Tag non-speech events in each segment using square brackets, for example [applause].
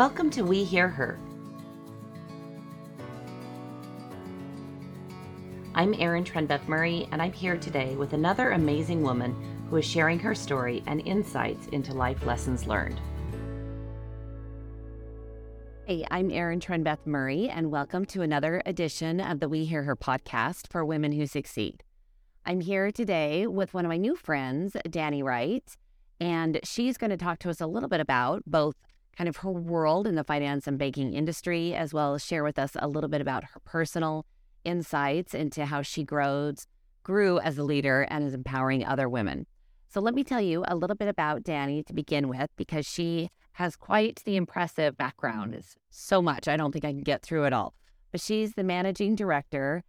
Welcome to We Hear Her. I'm Erin Trenbeth Murray, and I'm here today with another amazing woman who is sharing her story and insights into life lessons learned. Hey, I'm Erin Trenbeth Murray, and welcome to another edition of the We Hear Her podcast for women who succeed. I'm here today with one of my new friends, Danni Wright, and she's going to talk to us a little bit about both kind of her world in the finance and banking industry, as well as share with us a little bit about her personal insights into how she grows, grew as a leader and is empowering other women. So let me tell you a little bit about Danni to begin with, because she has quite the impressive background. It's so much. I don't think I can get through it all. But she's the managing director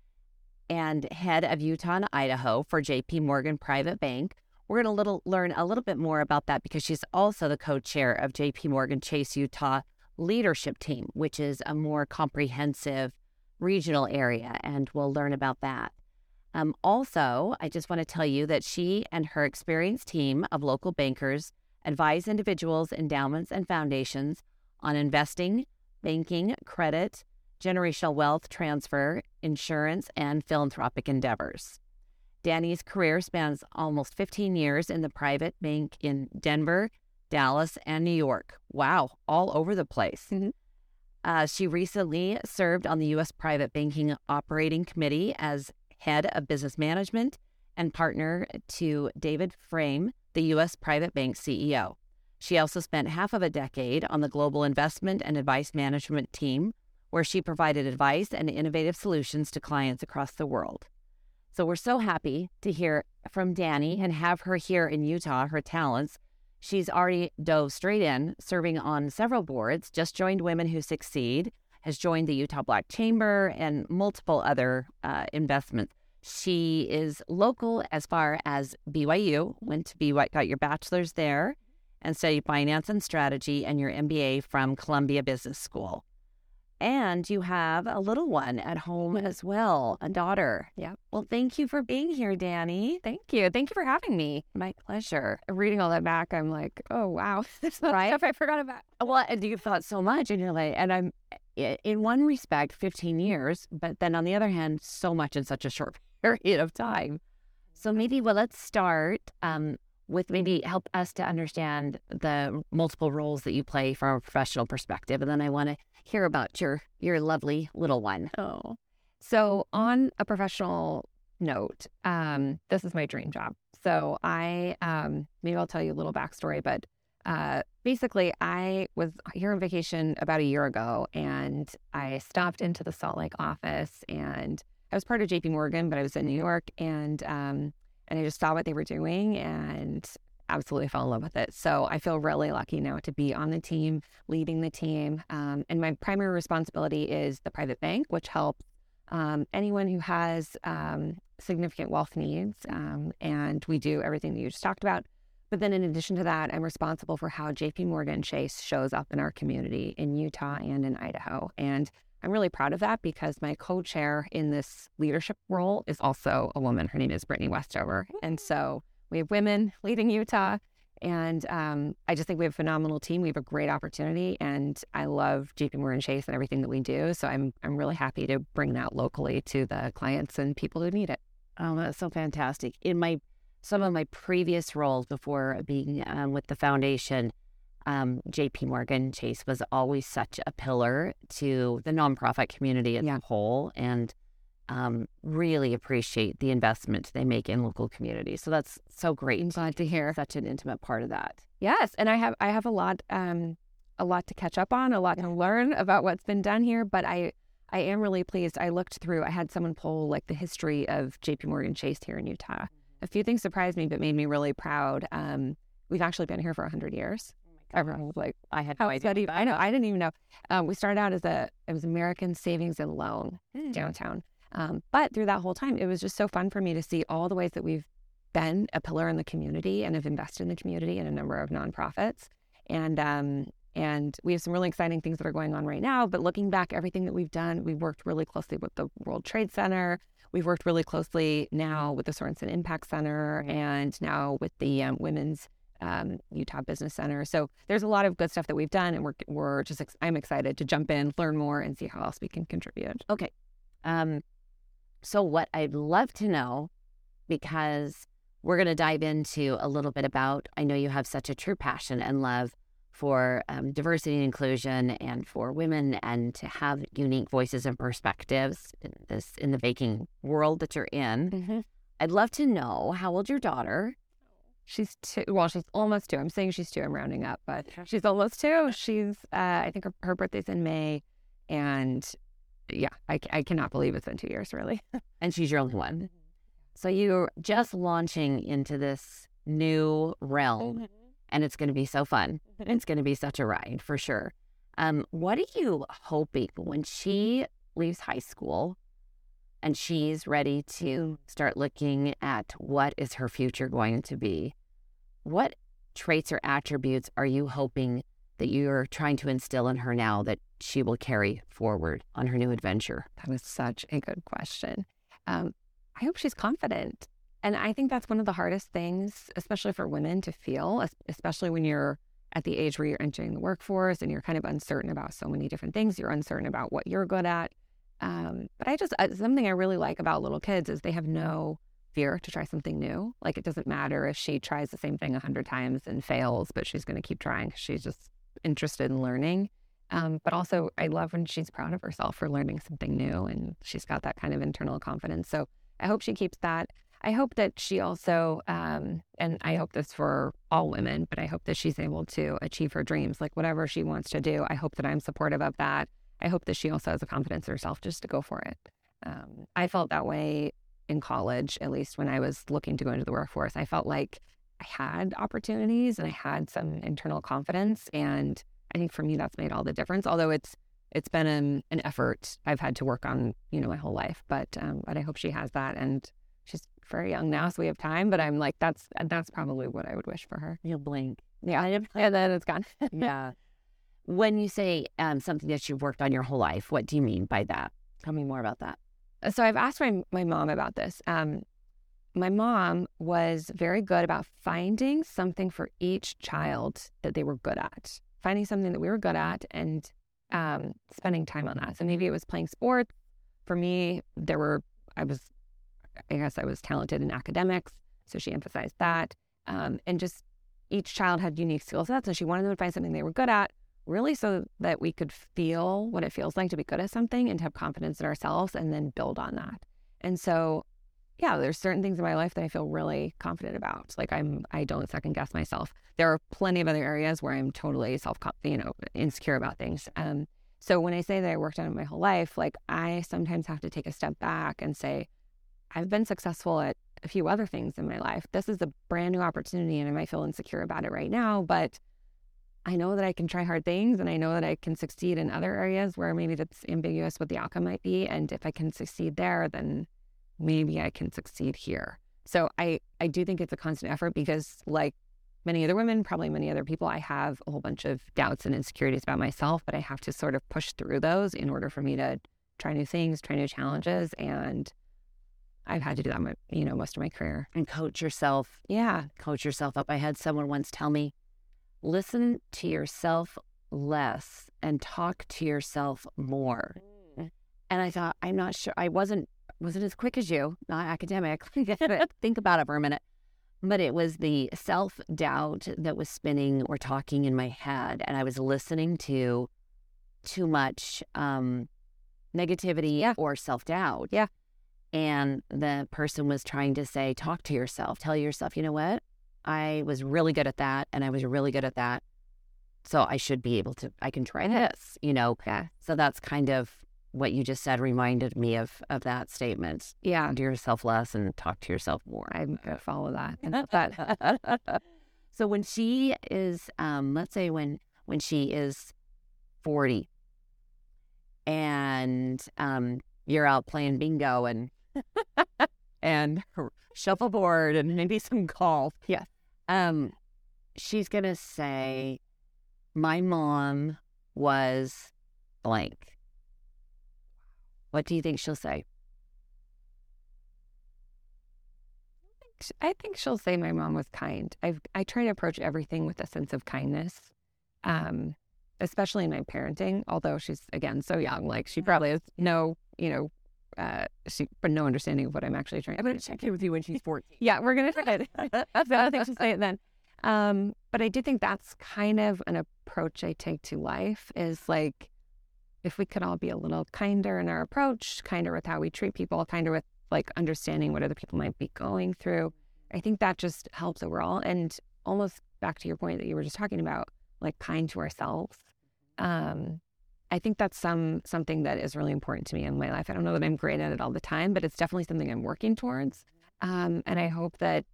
and head of Utah and Idaho for JP Morgan Private Bank. We're going to learn a little bit more about that because she's also the co-chair of JP Morgan Chase Utah leadership team, which is a more comprehensive regional area, and we'll learn about that. Um, also, I just want to tell you that she and her experienced team of local bankers advise individuals, endowments, and foundations on investing, banking, credit, generational wealth transfer, insurance, and philanthropic endeavors. Danni's career spans almost 15 years in the private bank in Denver, Dallas, and New York. Wow, all over the place. Mm-hmm. Uh, she recently served on the U.S. Private Banking Operating Committee as head of business management and partner to David Frame, the U.S. Private Bank CEO. She also spent half of a decade on the global investment and advice management team, where she provided advice and innovative solutions to clients across the world. So we're so happy to hear from Danni and have her here in Utah, her talents. She's already dove straight in, serving on several boards, just joined Women Who Succeed, has joined the Utah Black Chamber, and multiple other uh, investments. She is local as far as BYU, went to BYU, got your bachelor's there, and studied finance and strategy and your MBA from Columbia Business School. And you have a little one at home as well, a daughter. Yeah. Well, thank you for being here, Danni. Thank you. Thank you for having me. My pleasure. Reading all that back, I'm like, oh wow, [laughs] that's right? stuff I forgot about. Well, and you've thought so much, and you're like, and I'm in one respect, 15 years, but then on the other hand, so much in such a short [laughs] period of time. So maybe well, let's start um, with maybe help us to understand the multiple roles that you play from a professional perspective, and then I want to hear about your your lovely little one. Oh, so on a professional note, um, this is my dream job. So I um, maybe I'll tell you a little backstory, but uh, basically I was here on vacation about a year ago, and I stopped into the Salt Lake office, and I was part of J.P. Morgan, but I was in New York, and um, and I just saw what they were doing, and absolutely fell in love with it. So I feel really lucky now to be on the team, leading the team. Um, and my primary responsibility is the private bank, which helps um, anyone who has um, significant wealth needs. Um, and we do everything that you just talked about. But then in addition to that, I'm responsible for how JP Morgan Chase shows up in our community in Utah and in Idaho. And I'm really proud of that because my co chair in this leadership role is also a woman. Her name is Brittany Westover. And so we have women leading Utah. And um, I just think we have a phenomenal team. We have a great opportunity, and I love JP Morgan Chase and everything that we do. So I'm I'm really happy to bring that locally to the clients and people who need it. Oh, that's so fantastic! In my some of my previous roles before being um, with the foundation, um, JP Morgan Chase was always such a pillar to the nonprofit community as yeah. a whole, and um, really appreciate the investment they make in local communities. So that's so great. I'm glad to hear such an intimate part of that. Yes, and I have I have a lot um, a lot to catch up on, a lot to learn about what's been done here. But I I am really pleased. I looked through. I had someone pull like the history of J.P. Morgan Chase here in Utah. A few things surprised me, but made me really proud. Um, we've actually been here for hundred years. Everyone was like, I had no idea. I know. I didn't even know. Um, we started out as a it was American Savings and Loan mm. downtown. Um, but through that whole time, it was just so fun for me to see all the ways that we've been a pillar in the community and have invested in the community in a number of nonprofits. And um, and we have some really exciting things that are going on right now. But looking back, everything that we've done, we've worked really closely with the World Trade Center. We've worked really closely now with the Sorenson Impact Center and now with the um, Women's um, Utah Business Center. So there's a lot of good stuff that we've done, and we're we're just ex- I'm excited to jump in, learn more, and see how else we can contribute. Okay. Um, so what I'd love to know, because we're going to dive into a little bit about. I know you have such a true passion and love for um, diversity and inclusion, and for women, and to have unique voices and perspectives in this in the baking world that you're in. I'd love to know how old your daughter. She's two. Well, she's almost two. I'm saying she's two. I'm rounding up, but she's almost two. She's. Uh, I think her, her birthday's in May, and yeah, I, I cannot believe it's been two years. Really. [laughs] and she's your only one. Mm-hmm. So you're just launching into this new realm, mm-hmm. and it's going to be so fun. Mm-hmm. It's going to be such a ride for sure. Um, what are you hoping when she leaves high school and she's ready to start looking at what is her future going to be? What traits or attributes are you hoping that you're trying to instill in her now that she will carry forward on her new adventure? That was such a good question. Um, I hope she's confident. And I think that's one of the hardest things, especially for women to feel, especially when you're at the age where you're entering the workforce and you're kind of uncertain about so many different things. You're uncertain about what you're good at. Um, but I just, uh, something I really like about little kids is they have no fear to try something new. Like it doesn't matter if she tries the same thing a hundred times and fails, but she's going to keep trying. Because she's just interested in learning. Um, but also, I love when she's proud of herself for learning something new and she's got that kind of internal confidence. So I hope she keeps that. I hope that she also, um, and I hope this for all women, but I hope that she's able to achieve her dreams, like whatever she wants to do. I hope that I'm supportive of that. I hope that she also has the confidence in herself just to go for it. Um, I felt that way in college, at least when I was looking to go into the workforce. I felt like I had opportunities and I had some internal confidence, and I think for me that's made all the difference. Although it's it's been an, an effort I've had to work on, you know, my whole life. But um, but I hope she has that, and she's very young now, so we have time. But I'm like, that's that's probably what I would wish for her. You'll blink. Yeah, and then it's gone. [laughs] yeah. When you say um, something that you've worked on your whole life, what do you mean by that? Tell me more about that. So I've asked my my mom about this. Um, my mom was very good about finding something for each child that they were good at, finding something that we were good at, and um, spending time on that. So maybe it was playing sports. For me, there were I was, I guess I was talented in academics, so she emphasized that, um, and just each child had unique skill sets, and she wanted them to find something they were good at, really so that we could feel what it feels like to be good at something and to have confidence in ourselves and then build on that. And so, yeah, there's certain things in my life that I feel really confident about. Like I'm, I don't second guess myself. There are plenty of other areas where I'm totally self, you know, insecure about things. Um, so when I say that I worked on it my whole life, like I sometimes have to take a step back and say, I've been successful at a few other things in my life. This is a brand new opportunity and I might feel insecure about it right now, but I know that I can try hard things and I know that I can succeed in other areas where maybe that's ambiguous what the outcome might be. And if I can succeed there, then maybe I can succeed here. So I, I do think it's a constant effort because like many other women, probably many other people, I have a whole bunch of doubts and insecurities about myself, but I have to sort of push through those in order for me to try new things, try new challenges. And I've had to do that, my, you know, most of my career. And coach yourself. Yeah. Coach yourself up. I had someone once tell me, listen to yourself less and talk to yourself more. Mm. And I thought, I'm not sure. I wasn't wasn't as quick as you, not academic. [laughs] Think about it for a minute. But it was the self doubt that was spinning or talking in my head, and I was listening to too much um, negativity yeah. or self doubt. Yeah. And the person was trying to say, talk to yourself, tell yourself, you know what? I was really good at that and I was really good at that. So I should be able to, I can try this, you know? Yeah. So that's kind of what you just said reminded me of of that statement. Yeah. Do yourself less and talk to yourself more. I follow that. And that. [laughs] so when she is, um, let's say when, when she is 40 and um, you're out playing bingo and [laughs] and shuffleboard and maybe some golf. Yeah. Um, she's gonna say, "My mom was blank." What do you think she'll say? I think she'll say my mom was kind. I I try to approach everything with a sense of kindness, um, especially in my parenting. Although she's again so young, like she probably has no, you know, uh, she but no understanding of what I'm actually trying. I'm going to check in with you when she's 14. [laughs] Yeah, we're gonna try it. [laughs] [laughs] That's the other thing to say it then. Um, but I do think that's kind of an approach I take to life. Is like if we could all be a little kinder in our approach, kinder with how we treat people, kinder with like understanding what other people might be going through. I think that just helps overall. And almost back to your point that you were just talking about, like kind to ourselves. Um, I think that's some something that is really important to me in my life. I don't know that I'm great at it all the time, but it's definitely something I'm working towards. Um, and I hope that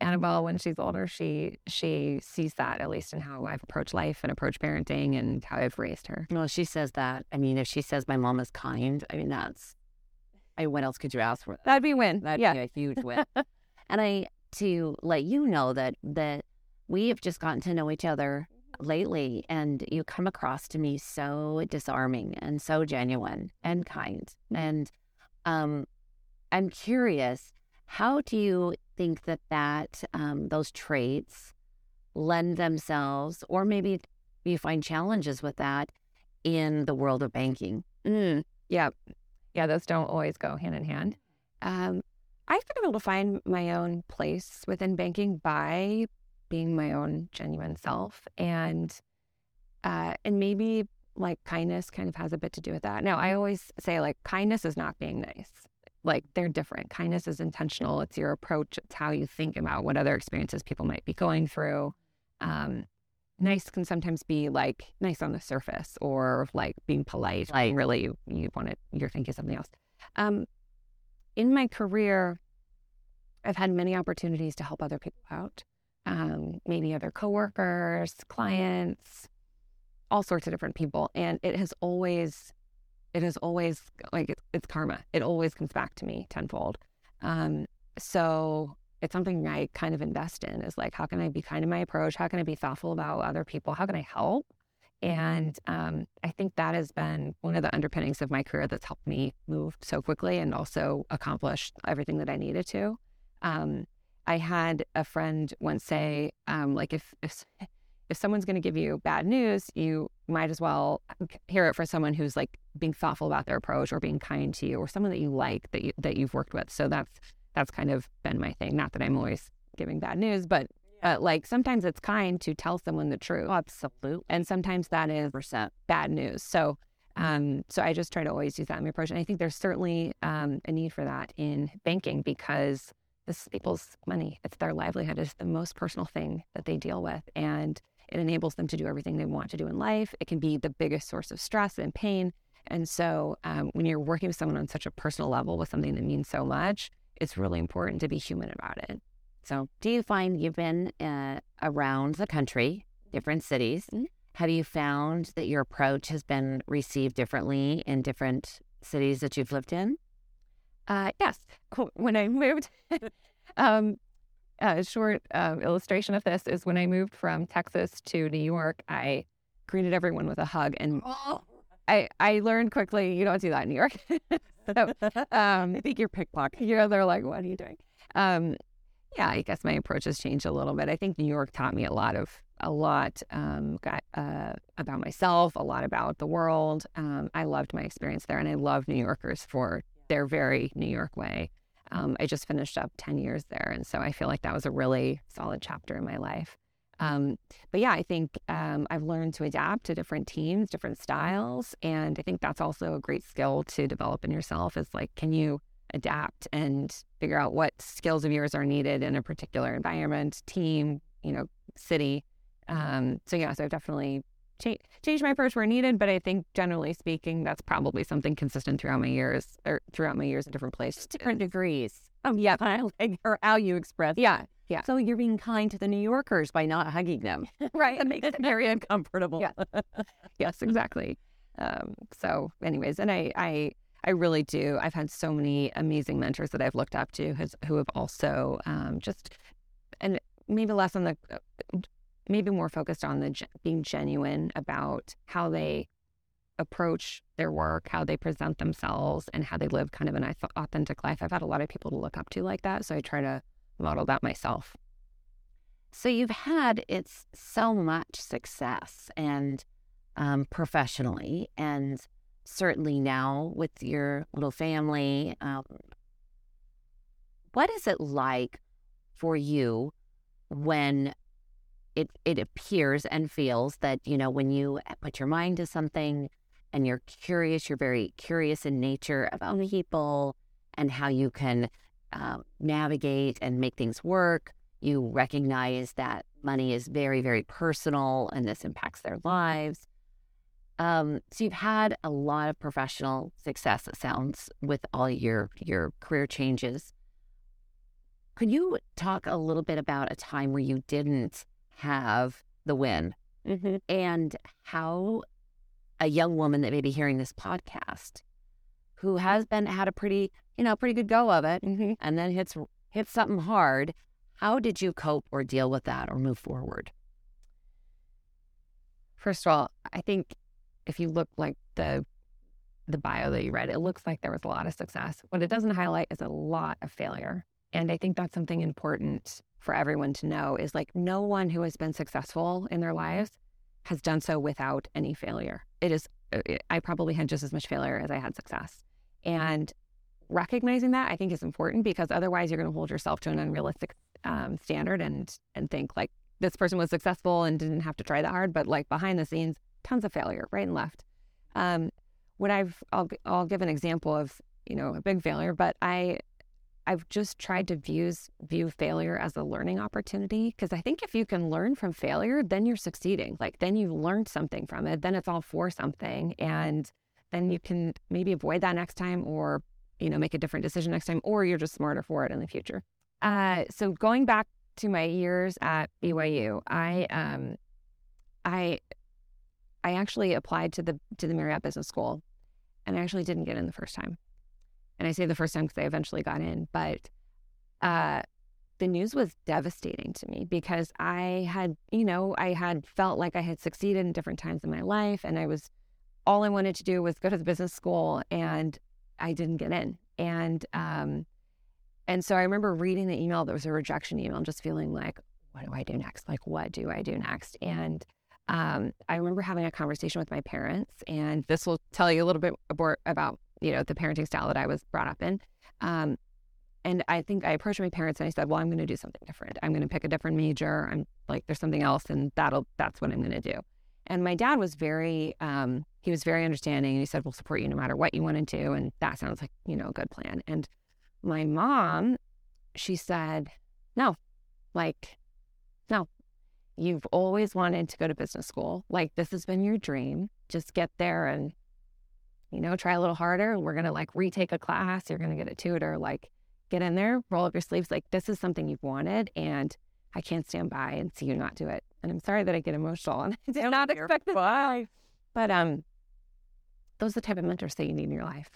Annabelle, when she's older, she she sees that at least in how I've approached life and approached parenting and how I've raised her. Well, she says that. I mean, if she says my mom is kind, I mean that's. I mean, what else could you ask for? That'd be a win. That'd yeah. be a huge win. [laughs] and I to let you know that that we have just gotten to know each other lately, and you come across to me so disarming and so genuine and kind. And um, I'm curious, how do you think that that um, those traits lend themselves, or maybe you find challenges with that in the world of banking? Mm, yeah, yeah, those don't always go hand in hand. Um, I've been able to find my own place within banking by being my own genuine self, and uh, and maybe like kindness kind of has a bit to do with that. Now, I always say like kindness is not being nice. Like they're different. Kindness is intentional. It's your approach. It's how you think about what other experiences people might be going through. Um, nice can sometimes be like nice on the surface or like being polite. Like- really, you, you want to, you're thinking something else. Um, in my career, I've had many opportunities to help other people out. Um, maybe other coworkers, clients, all sorts of different people. And it has always, it has always like it's, it's karma. It always comes back to me tenfold. Um, so it's something I kind of invest in is like, how can I be kind in my approach? How can I be thoughtful about other people? How can I help? And um, I think that has been one of the underpinnings of my career that's helped me move so quickly and also accomplish everything that I needed to. Um, I had a friend once say, um, like, if, if if someone's going to give you bad news, you might as well hear it from someone who's like being thoughtful about their approach or being kind to you or someone that you like that you, that you've worked with. So that's that's kind of been my thing. Not that I'm always giving bad news, but uh, like sometimes it's kind to tell someone the truth, Absolutely. and sometimes that is Percent. bad news. So, um, so I just try to always use that in my approach, and I think there's certainly um, a need for that in banking because this is people's money. It's their livelihood. It's the most personal thing that they deal with, and it enables them to do everything they want to do in life. It can be the biggest source of stress and pain. And so, um, when you're working with someone on such a personal level with something that means so much, it's really important to be human about it. So, do you find you've been uh, around the country, different cities? Mhm. Have you found that your approach has been received differently in different cities that you've lived in? Uh, yes. [laughs] When I moved, [laughs] um, a short uh, illustration of this is when I moved from Texas to New York, I greeted everyone with a hug. And I, I learned quickly you don't do that in New York. [laughs] so, um, I think you're pickpocket. you know, they're like, what are you doing? Um, yeah, I guess my approach has changed a little bit. I think New York taught me a lot of a lot um, got, uh, about myself, a lot about the world. Um, I loved my experience there, and I love New Yorkers for their very New York way. Um, I just finished up ten years there, and so I feel like that was a really solid chapter in my life. Um, but yeah, I think um, I've learned to adapt to different teams, different styles, and I think that's also a great skill to develop in yourself. Is like, can you adapt and figure out what skills of yours are needed in a particular environment, team, you know, city. Um, so yeah, so I've definitely cha- changed my approach where needed, but I think generally speaking, that's probably something consistent throughout my years or throughout my years in different places. Different degrees. Oh yeah, like or how you express. yeah, yeah, So you're being kind to the New Yorkers by not hugging them. [laughs] right. That makes it very [laughs] uncomfortable. Yeah. yes, exactly. Um, so, anyways, and I, I, I really do. I've had so many amazing mentors that I've looked up to, has, who have also um, just, and maybe less on the, maybe more focused on the being genuine about how they approach their work, how they present themselves, and how they live kind of an authentic life. I've had a lot of people to look up to like that, so I try to model that myself. So you've had it's so much success and um, professionally, and certainly now with your little family. Um, what is it like for you when it it appears and feels that you know when you put your mind to something and you're curious, you're very curious in nature about people and how you can uh, navigate and make things work. You recognize that money is very, very personal and this impacts their lives. Um, so you've had a lot of professional success, it sounds, with all your your career changes. Could you talk a little bit about a time where you didn't have the win mm-hmm. and how a young woman that may be hearing this podcast who has been had a pretty, you know, pretty good go of it mm-hmm. and then hits hits something hard, how did you cope or deal with that or move forward? First of all, I think if you look like the the bio that you read, it looks like there was a lot of success. What it doesn't highlight is a lot of failure. And I think that's something important for everyone to know is like no one who has been successful in their lives has done so without any failure. It is uh, I probably had just as much failure as I had success. And recognizing that I think is important because otherwise you're going to hold yourself to an unrealistic um, standard and and think like this person was successful and didn't have to try that hard, but like behind the scenes tons of failure right and left. Um, what I've, I'll, I'll give an example of, you know, a big failure, but I, I've just tried to views, view failure as a learning opportunity because I think if you can learn from failure, then you're succeeding. Like then you've learned something from it. Then it's all for something, and then you can maybe avoid that next time, or you know make a different decision next time, or you're just smarter for it in the future. Uh, so going back to my years at BYU, I um, I I actually applied to the to the Marriott Business School, and I actually didn't get in the first time. And I say the first time because I eventually got in, but uh, the news was devastating to me because I had, you know, I had felt like I had succeeded in different times in my life, and I was all I wanted to do was go to the business school, and I didn't get in. And um, and so I remember reading the email that was a rejection email and just feeling like, what do I do next? Like, what do I do next? And um, I remember having a conversation with my parents, and this will tell you a little bit about you know the parenting style that I was brought up in. Um, and I think I approached my parents and I said, "Well, I'm going to do something different. I'm going to pick a different major. I'm like, there's something else, and that'll that's what I'm going to do." And my dad was very um, he was very understanding, and he said, "We'll support you no matter what you want to do," and that sounds like you know a good plan. And my mom, she said, "No, like, no, You've always wanted to go to business school. Like this has been your dream. Just get there and, you know, try a little harder. We're going to like retake a class. You're going to get a tutor. Like get in there, roll up your sleeves. Like this is something you've wanted. And I can't stand by and see you not do it. And I'm sorry that I get emotional and [laughs] I did not expect it. But um, those are the type of mentors that you need in your life.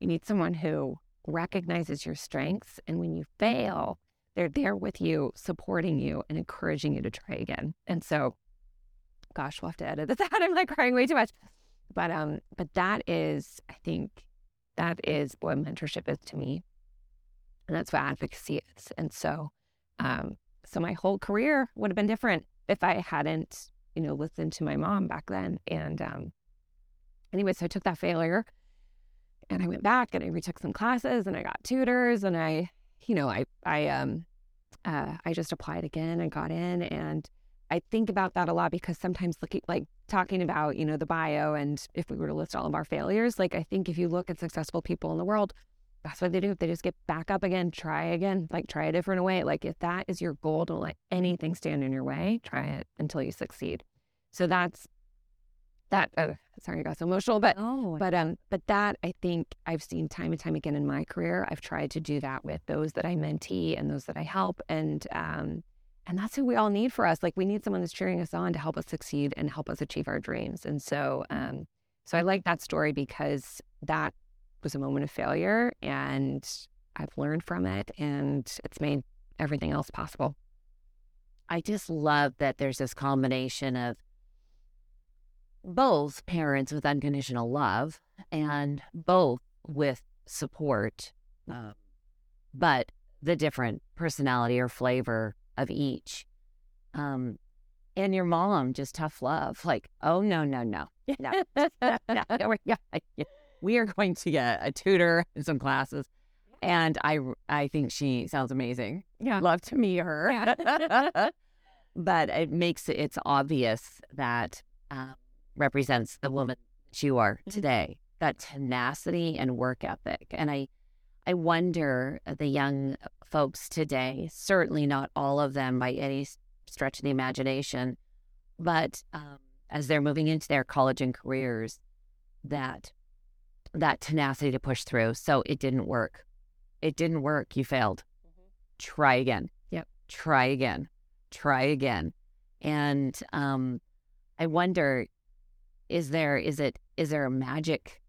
You need someone who recognizes your strengths. And when you fail, they're there with you, supporting you and encouraging you to try again. And so, gosh, we'll have to edit this [laughs] out. I'm like crying way too much. But um, but that is, I think, that is what mentorship is to me, and that's what advocacy is. And so, um, so my whole career would have been different if I hadn't, you know, listened to my mom back then. And um, anyway, so I took that failure, and I went back and I retook some classes, and I got tutors, and I, you know, I I um uh, I just applied again and got in. And I think about that a lot because sometimes looking like talking about, you know, the bio and if we were to list all of our failures, like I think if you look at successful people in the world, that's what they do. They just get back up again, try again, like try a different way. Like if that is your goal, don't let anything stand in your way. Try it until you succeed. So that's that uh, sorry I got so emotional, but oh. but um but that I think I've seen time and time again in my career. I've tried to do that with those that I mentee and those that I help, and um and that's who we all need for us. Like we need someone that's cheering us on to help us succeed and help us achieve our dreams. And so um so I like that story because that was a moment of failure, and I've learned from it, and it's made everything else possible. I just love that there's this combination of both parents with unconditional love and both with support. Uh, but the different personality or flavor of each. Um, and your mom just tough love, like, oh no, no, no, no, no, no. [laughs] we are going to get a tutor and some classes. And I, I think she sounds amazing. Yeah. Love to meet her. Yeah. [laughs] but it makes it, it's obvious that um, represents the woman that you are Mm-hmm. today, that tenacity and work ethic. And I, I wonder uh, the young folks today, certainly not all of them by any stretch of the imagination, but um, as they're moving into their college and careers, that that tenacity to push through. So it didn't work. It didn't work. You failed. Try again. Yep. Try again. Try again. And um, I wonder, is there is it is there a magic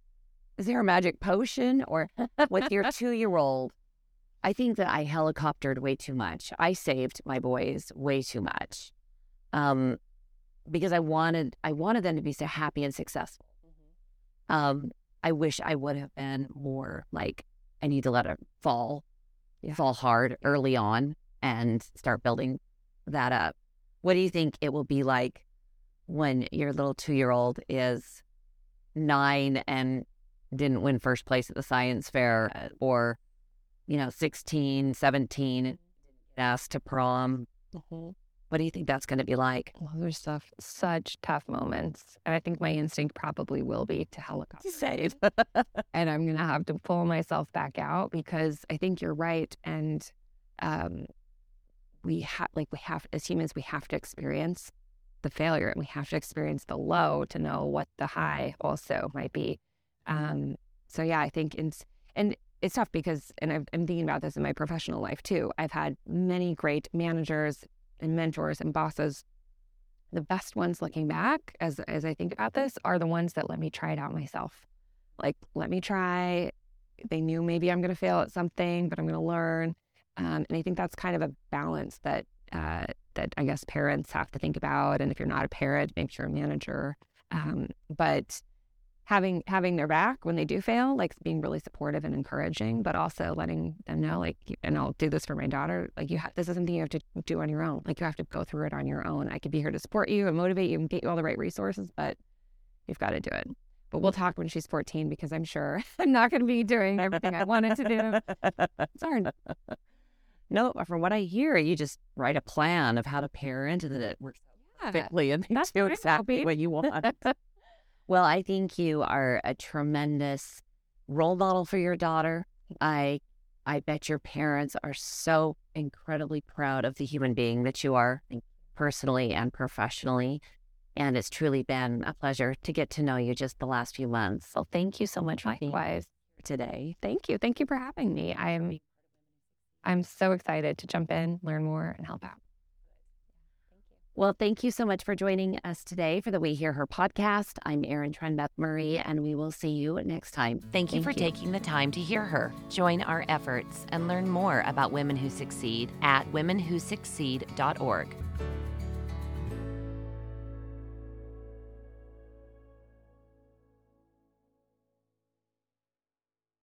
is there a magic potion or [laughs] with your two year old? I think that I helicoptered way too much. I saved my boys way too much. Um, because I wanted I wanted them to be so happy and successful. Um, I wish I would have been more like I need to let it fall, Yeah. fall hard early on and start building that up. What do you think it will be like when your little two year old is nine and didn't win first place at the science fair uh, or, you know, 16, 17, and asked to prom? What do you think that's going to be like? Well, there's stuff, such tough moments. And I think my instinct probably will be to helicopter. Save. [laughs] and I'm gonna have to pull myself back out because I think you're right. And um, we have, like, we have as humans, we have to experience the failure and we have to experience the low to know what the high also might be. Um, so yeah, I think it's and it's tough because, and I've, I'm thinking about this in my professional life too. I've had many great managers and mentors and bosses. The best ones looking back, as as I think about this, are the ones that let me try it out myself like let me try they knew maybe i'm going to fail at something but i'm going to learn um, and i think that's kind of a balance that uh, that i guess parents have to think about and if you're not a parent make sure a manager um, but having having their back when they do fail like being really supportive and encouraging but also letting them know like and i'll do this for my daughter like you ha- this is something you have to do on your own like you have to go through it on your own i could be here to support you and motivate you and get you all the right resources but you've got to do it but we'll talk when she's 14 because I'm sure [laughs] I'm not going to be doing everything I wanted to do. Hard. No, from what I hear, you just write a plan of how to parent and then it works perfectly and they do exactly what you want. [laughs] well, I think you are a tremendous role model for your daughter. I I bet your parents are so incredibly proud of the human being that you are personally and professionally. And it's truly been a pleasure to get to know you just the last few months. So thank you so much Likewise. today. Thank you. Thank you for having me. I'm I'm so excited to jump in, learn more, and help out. Well, thank you so much for joining us today for the We Hear Her podcast. I'm Erin Trenbeth Murray, and we will see you next time. Thank you for taking the time to hear her. Join our efforts and learn more about women who succeed at womenwhosucceed.org.